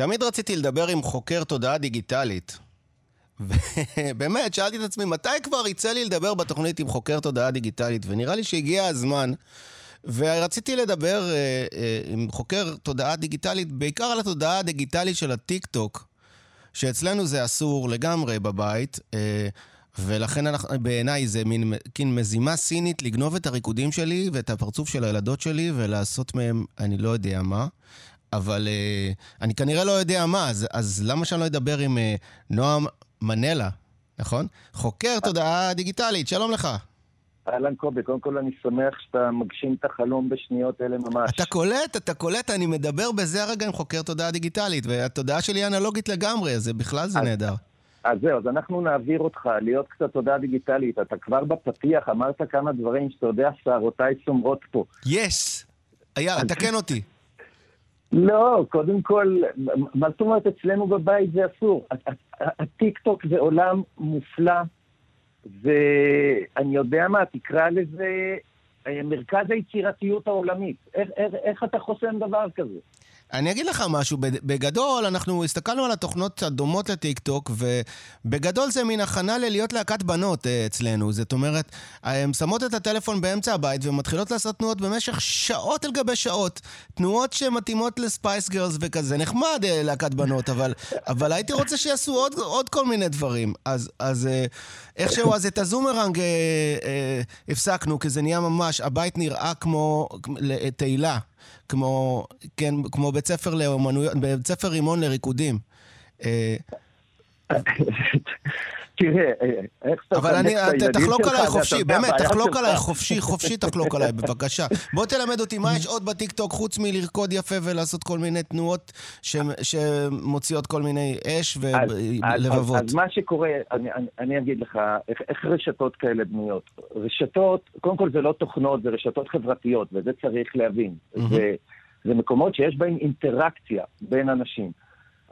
תמיד רציתי לדבר עם חוקר תודעה דיגיטלית. ובאמת, שאלתי את עצמי, מתי כבר יצא לי לדבר בתוכנית עם חוקר תודעה דיגיטלית? ונראה לי שהגיע הזמן. ורציתי לדבר אה, אה, עם חוקר תודעה דיגיטלית, בעיקר על התודעה הדיגיטלית של הטיק טוק, שאצלנו זה אסור לגמרי בבית. אה, ולכן בעיניי זה מין, מין מזימה סינית לגנוב את הריקודים שלי ואת הפרצוף של הילדות שלי ולעשות מהם אני לא יודע מה. אבל uh, אני כנראה לא יודע מה, אז, אז למה שאני לא אדבר עם uh, נועם מנלה, נכון? חוקר תודעה דיגיטלית, שלום לך. אהלן קובי, קודם כל אני שמח שאתה מגשים את החלום בשניות אלה ממש. אתה קולט, אתה קולט, אני מדבר בזה הרגע עם חוקר תודעה דיגיטלית, והתודעה שלי אנלוגית לגמרי, זה בכלל זה נהדר. אז זהו, אז אנחנו נעביר אותך להיות קצת תודעה דיגיטלית. אתה כבר בפתיח אמרת כמה דברים שאתה יודע, שערותיי סומרות פה. יס! יאללה, תקן אותי. לא, קודם כל, מה זאת אומרת אצלנו בבית זה אסור? הטיקטוק זה עולם מופלא, ואני יודע מה, תקרא לזה אה, מרכז היצירתיות העולמית. איך, איך, איך אתה חוסם דבר כזה? אני אגיד לך משהו, בגדול, אנחנו הסתכלנו על התוכנות הדומות לטיקטוק, ובגדול זה מין הכנה ללהיות להקת בנות אה, אצלנו. זאת אומרת, הן שמות את הטלפון באמצע הבית ומתחילות לעשות תנועות במשך שעות על גבי שעות. תנועות שמתאימות לספייס גרלס וכזה. נחמד אה, להקת בנות, אבל, אבל הייתי רוצה שיעשו עוד, עוד כל מיני דברים. אז, אז אה, איכשהו, אז את הזומרנג הפסקנו, כי זה נהיה ממש, הבית נראה כמו תהילה. כמו, כן, כמו בית ספר לאומנויות, בית ספר רימון לריקודים. אה, תראה, איך אתה... אבל אני, תחלוק עליי חופשי, באמת, תחלוק עליי חופשי, חופשי תחלוק עליי, בבקשה. בוא תלמד אותי מה יש עוד בטיקטוק חוץ מלרקוד יפה ולעשות כל מיני תנועות שמוציאות כל מיני אש ולבבות. אז מה שקורה, אני אגיד לך, איך רשתות כאלה בנויות? רשתות, קודם כל זה לא תוכנות, זה רשתות חברתיות, וזה צריך להבין. זה מקומות שיש בהם אינטראקציה בין אנשים.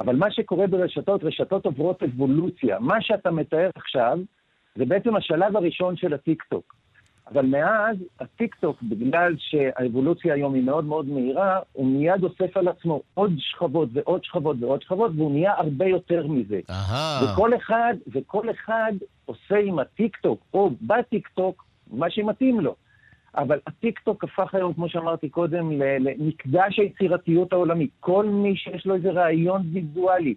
אבל מה שקורה ברשתות, רשתות עוברות אבולוציה. מה שאתה מתאר עכשיו, זה בעצם השלב הראשון של הטיקטוק. אבל מאז, הטיקטוק, בגלל שהאבולוציה היום היא מאוד מאוד מהירה, הוא מיד אוסף על עצמו עוד שכבות ועוד שכבות ועוד שכבות, והוא נהיה הרבה יותר מזה. Aha. וכל אחד, וכל אחד עושה עם הטיקטוק, או בטיקטוק, מה שמתאים לו. אבל הטיקטוק הפך היום, כמו שאמרתי קודם, למקדש היצירתיות העולמית. כל מי שיש לו איזה רעיון ויזואלי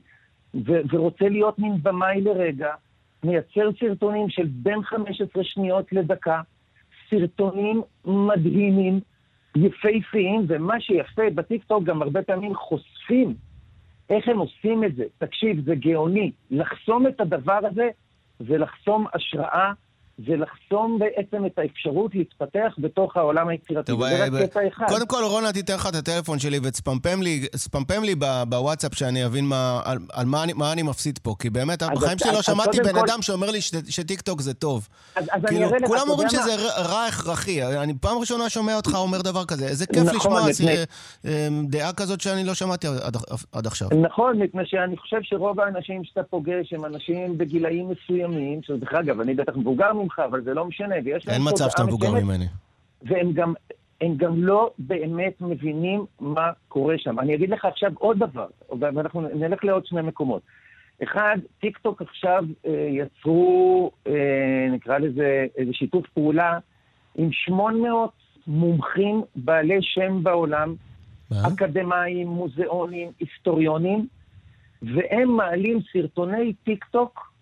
ו- ורוצה להיות מין במאי לרגע, מייצר סרטונים של בין 15 שניות לדקה, סרטונים מדהימים, יפהפיים, ומה שיפה בטיקטוק גם הרבה פעמים חושפים איך הם עושים את זה. תקשיב, זה גאוני. לחסום את הדבר הזה ולחסום השראה זה לחסום בעצם את האפשרות להתפתח בתוך העולם היצירתי. טוב, זה רק אה, קטע אחד. קודם כל, רונה, תיתן לך את הטלפון שלי ותספמפם לי, לי בוואטסאפ שאני אבין מה, על, על מה, אני, מה אני מפסיד פה. כי באמת, בחיים שלי לא שמעתי בן כל... אדם שאומר לי שטיקטוק זה טוב. אז, אז כאילו, אני אראה לך, כולם אומרים שזה רע הכרחי. אני פעם ראשונה שומע אותך אומר דבר כזה. איזה כיף נכון, לשמוע לפני... אה, דעה כזאת שאני לא שמעתי עד, עד עכשיו. נכון, מפני שאני חושב שרוב האנשים שאתה פוגש הם אנשים בגילאים מסוימים, שזה דרך אגב, אני בטח מבוגר ממך, אבל זה לא משנה, ויש להם... אין מצב שאתה מבוגר ממני. והם גם, הם גם לא באמת מבינים מה קורה שם. אני אגיד לך עכשיו עוד דבר, ואנחנו נלך לעוד שני מקומות. אחד, טיק טוק עכשיו אה, יצרו, אה, נקרא לזה, איזה שיתוף פעולה עם 800 מומחים בעלי שם בעולם, מה? אקדמאים, מוזיאונים, היסטוריונים, והם מעלים סרטוני טיק טוק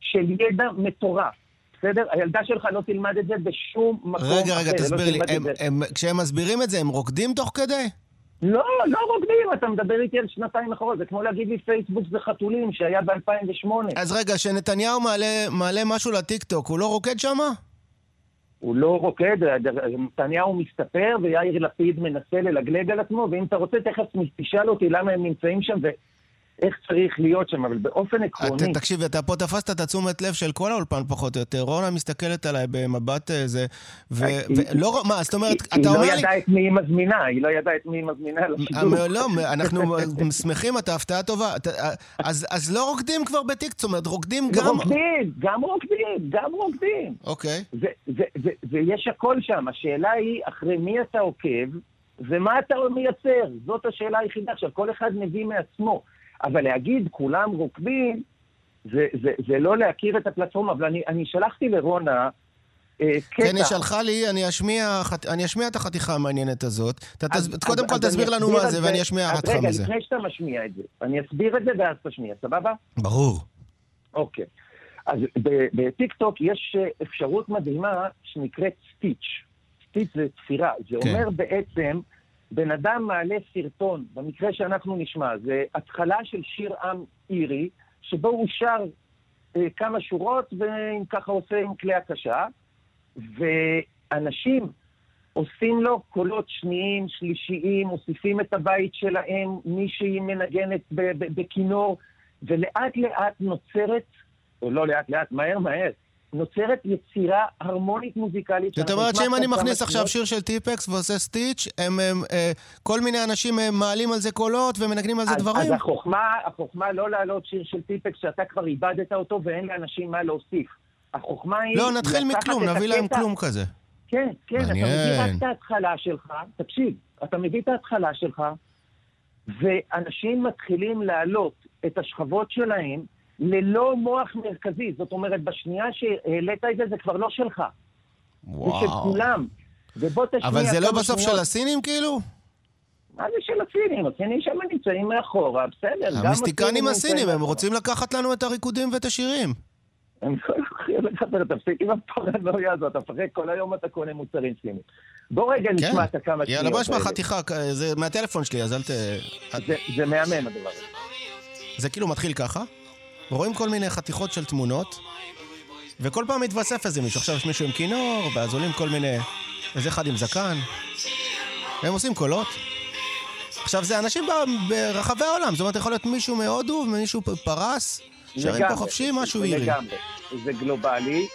של ידע מטורף. בסדר? הילדה שלך לא תלמד את זה בשום מקום אחר. רגע, רגע, לא תסביר לי, הם, הם, כשהם מסבירים את זה, הם רוקדים תוך כדי? לא, לא רוקדים, אתה מדבר איתי על שנתיים אחרות, זה כמו להגיד לי פייסבוק זה חתולים, שהיה ב-2008. אז רגע, כשנתניהו מעלה, מעלה משהו לטיקטוק, הוא לא רוקד שמה? הוא לא רוקד, נתניהו מסתפר ויאיר לפיד מנסה ללגלג על עצמו, ואם אתה רוצה תכף תשאל אותי למה הם נמצאים שם, איך צריך להיות שם, אבל באופן עקרוני... אתה, תקשיב, אתה פה תפסת את התשומת לב של כל האולפן פחות או יותר. רונה מסתכלת עליי במבט איזה... ו... ולא... מה, זאת אומרת, אתה אומר לי... היא לא ידעה את מי היא מזמינה, היא לא ידעה את מי היא מזמינה לשידור. לא, אנחנו שמחים, אתה הפתעה טובה. אז לא רוקדים כבר בטיק, זאת אומרת, רוקדים גם... רוקדים, גם רוקדים, גם רוקדים. אוקיי. ויש הכל שם. השאלה היא, אחרי מי אתה עוקב, ומה אתה מייצר? זאת השאלה היחידה. עכשיו, כל אחד מביא מעצמו, אבל להגיד כולם רוקדים, זה, זה, זה לא להכיר את הפלטפורמה. אבל אני, אני שלחתי לרונה אה, קטע. כן, היא שלחה לי, אני אשמיע, אני אשמיע את החתיכה המעניינת הזאת. אתה אז- תס... קודם אז- כל אז תסביר לנו מה זה, ואני אשמיע אז חתיכה רגע, מזה. לפני שאתה משמיע את זה, אני אסביר את זה ואז תשמיע, סבבה? ברור. אוקיי. אז בטיקטוק יש אה, אפשרות מדהימה שנקראת סטיץ'. סטיץ' זה תפירה. זה כן. אומר בעצם, בן אדם מעלה סרטון, במקרה שאנחנו נשמע, זה התחלה של שיר עם אירי, שבו הוא שר אה, כמה שורות, ואם ככה עושה עם כלי הקשה, ואנשים עושים לו קולות שניים, שלישיים, מוסיפים את הבית שלהם, מישהי מנגנת בכינור, ולאט לאט נוצרת, או לא לאט לאט, מהר מהר, נוצרת יצירה הרמונית מוזיקלית. זאת אומרת שאם אני מכניס עכשיו. שיר של טיפקס ועושה סטיץ', הם, הם, אה, כל מיני אנשים אה, מעלים על זה קולות ומנגנים על זה אז, דברים? אז החוכמה, החוכמה לא להעלות שיר של טיפקס שאתה כבר איבדת אותו ואין לאנשים מה להוסיף. החוכמה היא... לא, נתחיל מכלום, נביא להם הקטע- כלום כזה. כן, כן, אתה מביא מעניין. רק את ההתחלה שלך, תקשיב, אתה מביא את ההתחלה שלך, ואנשים מתחילים להעלות את השכבות שלהם ללא מוח מרכזי. זאת אומרת, בשנייה שהעלית את זה, זה כבר לא שלך, זה של וואו. כולם. ובוא תשמיע אבל זה לא בסוף שניות. של הסינים כאילו? מה זה של הסינים? הסינים שם נמצאים מאחורה, בסדר. המיסטיקנים הסינים, הם. רוצים לקחת לנו את הריקודים ואת השירים. הם לא יכולים לקבל, תפסיק עם הפרנויה הזאת, מפחד, כל היום אתה קונה מוצרים סינים. בוא רגע נשמע את הכמה שניות יאללה, בוא נשמע. חתיכה, זה מהטלפון שלי, אז אל ת... זה- זה מהמם הדבר הזה. זה כאילו מתחיל ככה, רואים כל מיני חתיכות של תמונות, וכל פעם מתווסף איזה מישהו. עכשיו יש מישהו עם כינור, ואז עולים כל מיני... איזה אחד עם זקן. והם עושים קולות. עכשיו, זה אנשים ברחבי העולם, זאת אומרת, יכול להיות מישהו מהודו ומישהו פרס, שרים פה חופשי, משהו אירי. לגמרי, זה גלובלי.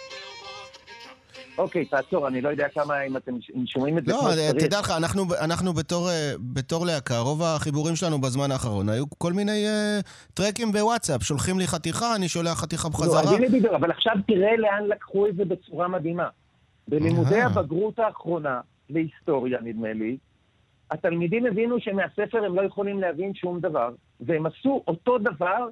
אוקיי, תעצור, אני לא יודע כמה, אם אתם שומעים את זה לא, כמו אה, שצריך. תדע לך, אנחנו, אנחנו בתור, אה, בתור להקה, רוב החיבורים שלנו בזמן האחרון היו כל מיני אה, טרקים בוואטסאפ, שולחים לי חתיכה, אני שולח חתיכה לא, בחזרה. אז הנה בדיוק, אבל עכשיו תראה לאן לקחו את זה בצורה מדהימה. בלימודי אהה. הבגרות האחרונה, להיסטוריה נדמה לי, התלמידים הבינו שמהספר הם לא יכולים להבין שום דבר, והם עשו אותו דבר,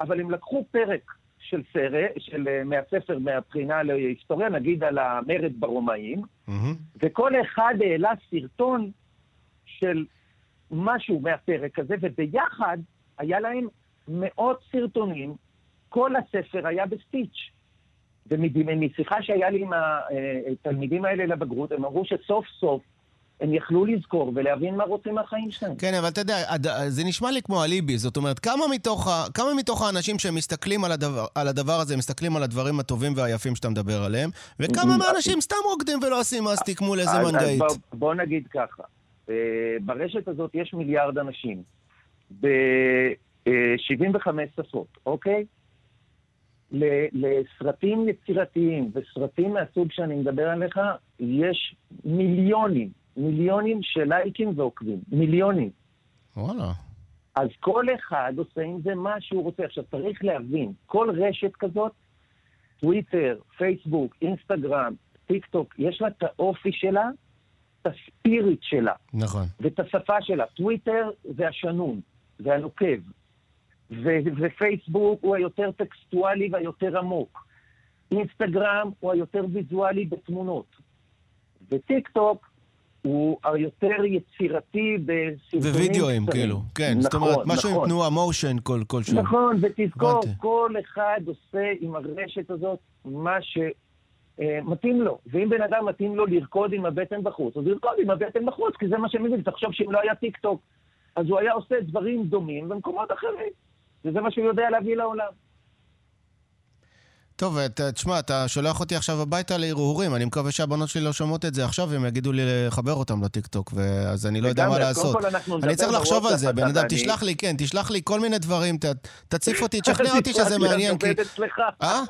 אבל הם לקחו פרק של סרט, של, אה, מהספר מהבחינה להיסטוריה, נגיד על המרד ברומאים, מהמם. וכל אחד העלה סרטון של משהו מהפרק הזה, וביחד היה להם מאות סרטונים, כל הספר היה בסטיץ'. ומשיחה שהיה לי עם התלמידים האלה לבגרות, הם אמרו שסוף סוף הם יכלו לזכור ולהבין מה רוצים מהחיים שלהם. כן, אבל אתה יודע, זה נשמע לי כמו אליבי, זאת אומרת, כמה מתוך, ה, כמה מתוך האנשים שמסתכלים על הדבר, על הדבר הזה, מסתכלים על הדברים הטובים והיפים שאתה מדבר עליהם, וכמה מהאנשים סתם רוקדים ולא עושים מסטיק מול איזה מנגאית. בוא, בוא נגיד ככה, אה, ברשת הזאת יש מיליארד אנשים, ב-75 שפות, אוקיי? לסרטים יצירתיים וסרטים מהסוג שאני מדבר עליך, יש מיליונים, מיליונים של לייקים ועוקבים, מיליונים. וואלה. אז כל אחד עושה עם זה מה שהוא רוצה. עכשיו, צריך להבין, כל רשת כזאת, טוויטר, פייסבוק, אינסטגרם, טיק טוק, יש לה את האופי שלה, את ה spirit שלה נכון. ואת השפה שלה. טוויטר זה השנון, זה הנוקב, ו- ופייסבוק הוא היותר טקסטואלי והיותר עמוק. אינסטגרם הוא היותר ויזואלי בתמונות. וטיק טוק הוא היותר יצירתי בסרטונים ווידאוים. כאילו. כן, זאת אומרת, נכון, משהו עם נכון. תנועה מושן כל- כלשהו. נכון, ותזכור, הבנתי. כל אחד עושה עם הרשת הזאת מה שמתאים לו. ואם בן אדם מתאים לו לרקוד עם הבטן בחוץ, אז ירקוד עם הבטן בחוץ, כי זה מה שמבין. תחשוב שאם לא היה טיק טוק, אז הוא היה עושה דברים דומים במקומות אחרים. וזה מה שהוא יודע להביא לעולם. טוב, תשמע, אתה שולח אותי עכשיו הביתה להרהורים, אני מקווה שהבנות שלי לא שומעות את זה עכשיו, והם יגידו לי לחבר אותם לטיקטוק, ואז אני לא יודע מה לעשות. אני צריך לחשוב על זה, בן אדם. תשלח לי, כן, תשלח לי כל מיני דברים, תציף אותי, תשכנע אותי שזה מעניין, כי... אה?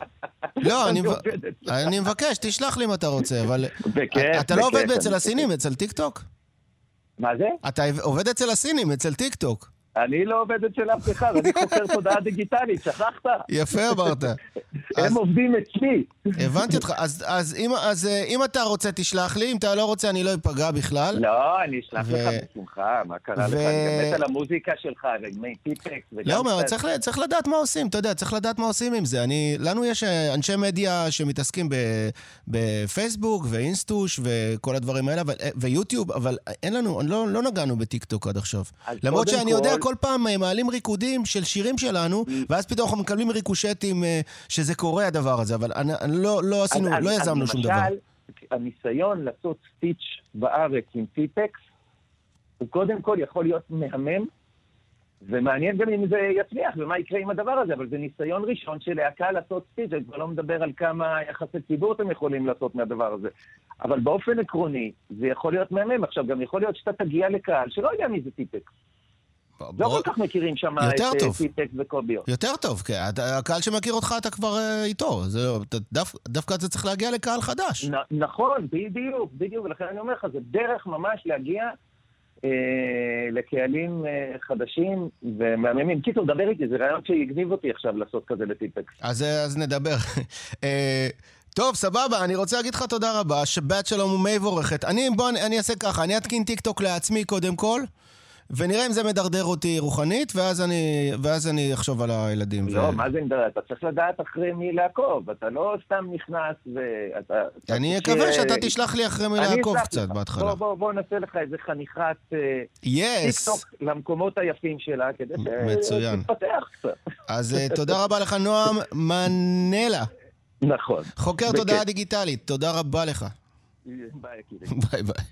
לא, אני מבקש, תשלח לי אם אתה רוצה, אבל... אתה לא עובד אצל הסינים, אצל טיקטוק? מה זה? אתה עובד אצל הסינים, אצל טיקטוק. אני לא עובד אצל אף אחד, אני חוקר תודעה דיגיטלית, שכחת? יפה אמרת. הם עובדים אצלי. הבנתי אותך. אז- אז אם- אז אה, אם אתה רוצה, תשלח לי, אם אתה לא רוצה, אני לא אפגע בכלל. לא, אני אשלח ו- לך בשמחה, מה קרה לך? אני מת על המוזיקה שלך, ודמי טיפקס, וגם... לא, אומר, צריך, לדעת מה עושים, אתה יודע, צריך לדעת מה עושים עם זה. אני, לנו יש אה, אנשי מדיה שמתעסקים ב, בפייסבוק ואינסטוש וכל הדברים האלה, אבל, אה, ויוטיוב, אבל אין לנו, לא, לא נגענו בטיקטוק עד עכשיו. למרות שאני יודע, כל- פעם אה, מעלים ריקודים של שירים שלנו, ואז פתאום אנחנו מקבלים ריקושטים אה, שזה קורה הדבר הזה, אבל אני, אני לא, לא עשינו, אז- לא אז- יזמנו אז שום דבר. למשל, הניסיון לעשות סטיץ' בארץ עם טיפקס, הוא קודם כל יכול להיות מהמם, ומעניין גם אם זה יצליח ומה יקרה עם הדבר הזה, אבל זה ניסיון ראשון של להקה לעשות סטיץ', אני כבר לא מדבר על כמה יחסי ציבור אתם יכולים לעשות מהדבר הזה. אבל באופן עקרוני, זה יכול להיות מהמם. עכשיו, גם יכול להיות שאתה תגיע לקהל שלא יודע מי זה טיפקס. לא. כל כך מכירים שם את טוב. אה, טיפקס וקוביות. יותר טוב, כן. הקהל שמכיר אותך, אתה כבר אה, איתו. זה, לא- דווקא אתה צריך להגיע לקהל חדש. נכון, בדיוק, בדיוק, ולכן אני אומר לך, זה דרך ממש להגיע אה, לקהלים חדשים ומהממים. קיצור, דבר איתי, זה רעיון שהגניב אותי עכשיו לעשות כזה לטיפקס. אז, נדבר. טוב, סבבה, אני רוצה להגיד לך תודה רבה, שבת שלום ומבורכת. אני, בוא, אני, אני אעשה ככה, אני אתקין טיק טוק לעצמי קודם כל, ונראה אם זה מדרדר אותי רוחנית, ואז אני, ואז אני אחשוב על הילדים. לא, ו... מה זה מדבר? אתה צריך לדעת אחרי מי לעקוב, אתה לא סתם נכנס ואתה... אתה אני אקווה ש- שאתה תשלח לי אחרי מי לעקוב קצת לך. בהתחלה. בוא, בוא, בוא נעשה לך איזה חניכת אה, טיק yes! טוק למקומות היפים שלה, כדי. שתתפתח קצת. אז אה, תודה רבה לך, נועם מנלה, נכון. חוקר בכיף. תודעה דיגיטלית. תודה רבה לך. ביי, יקירי. ביי ביי.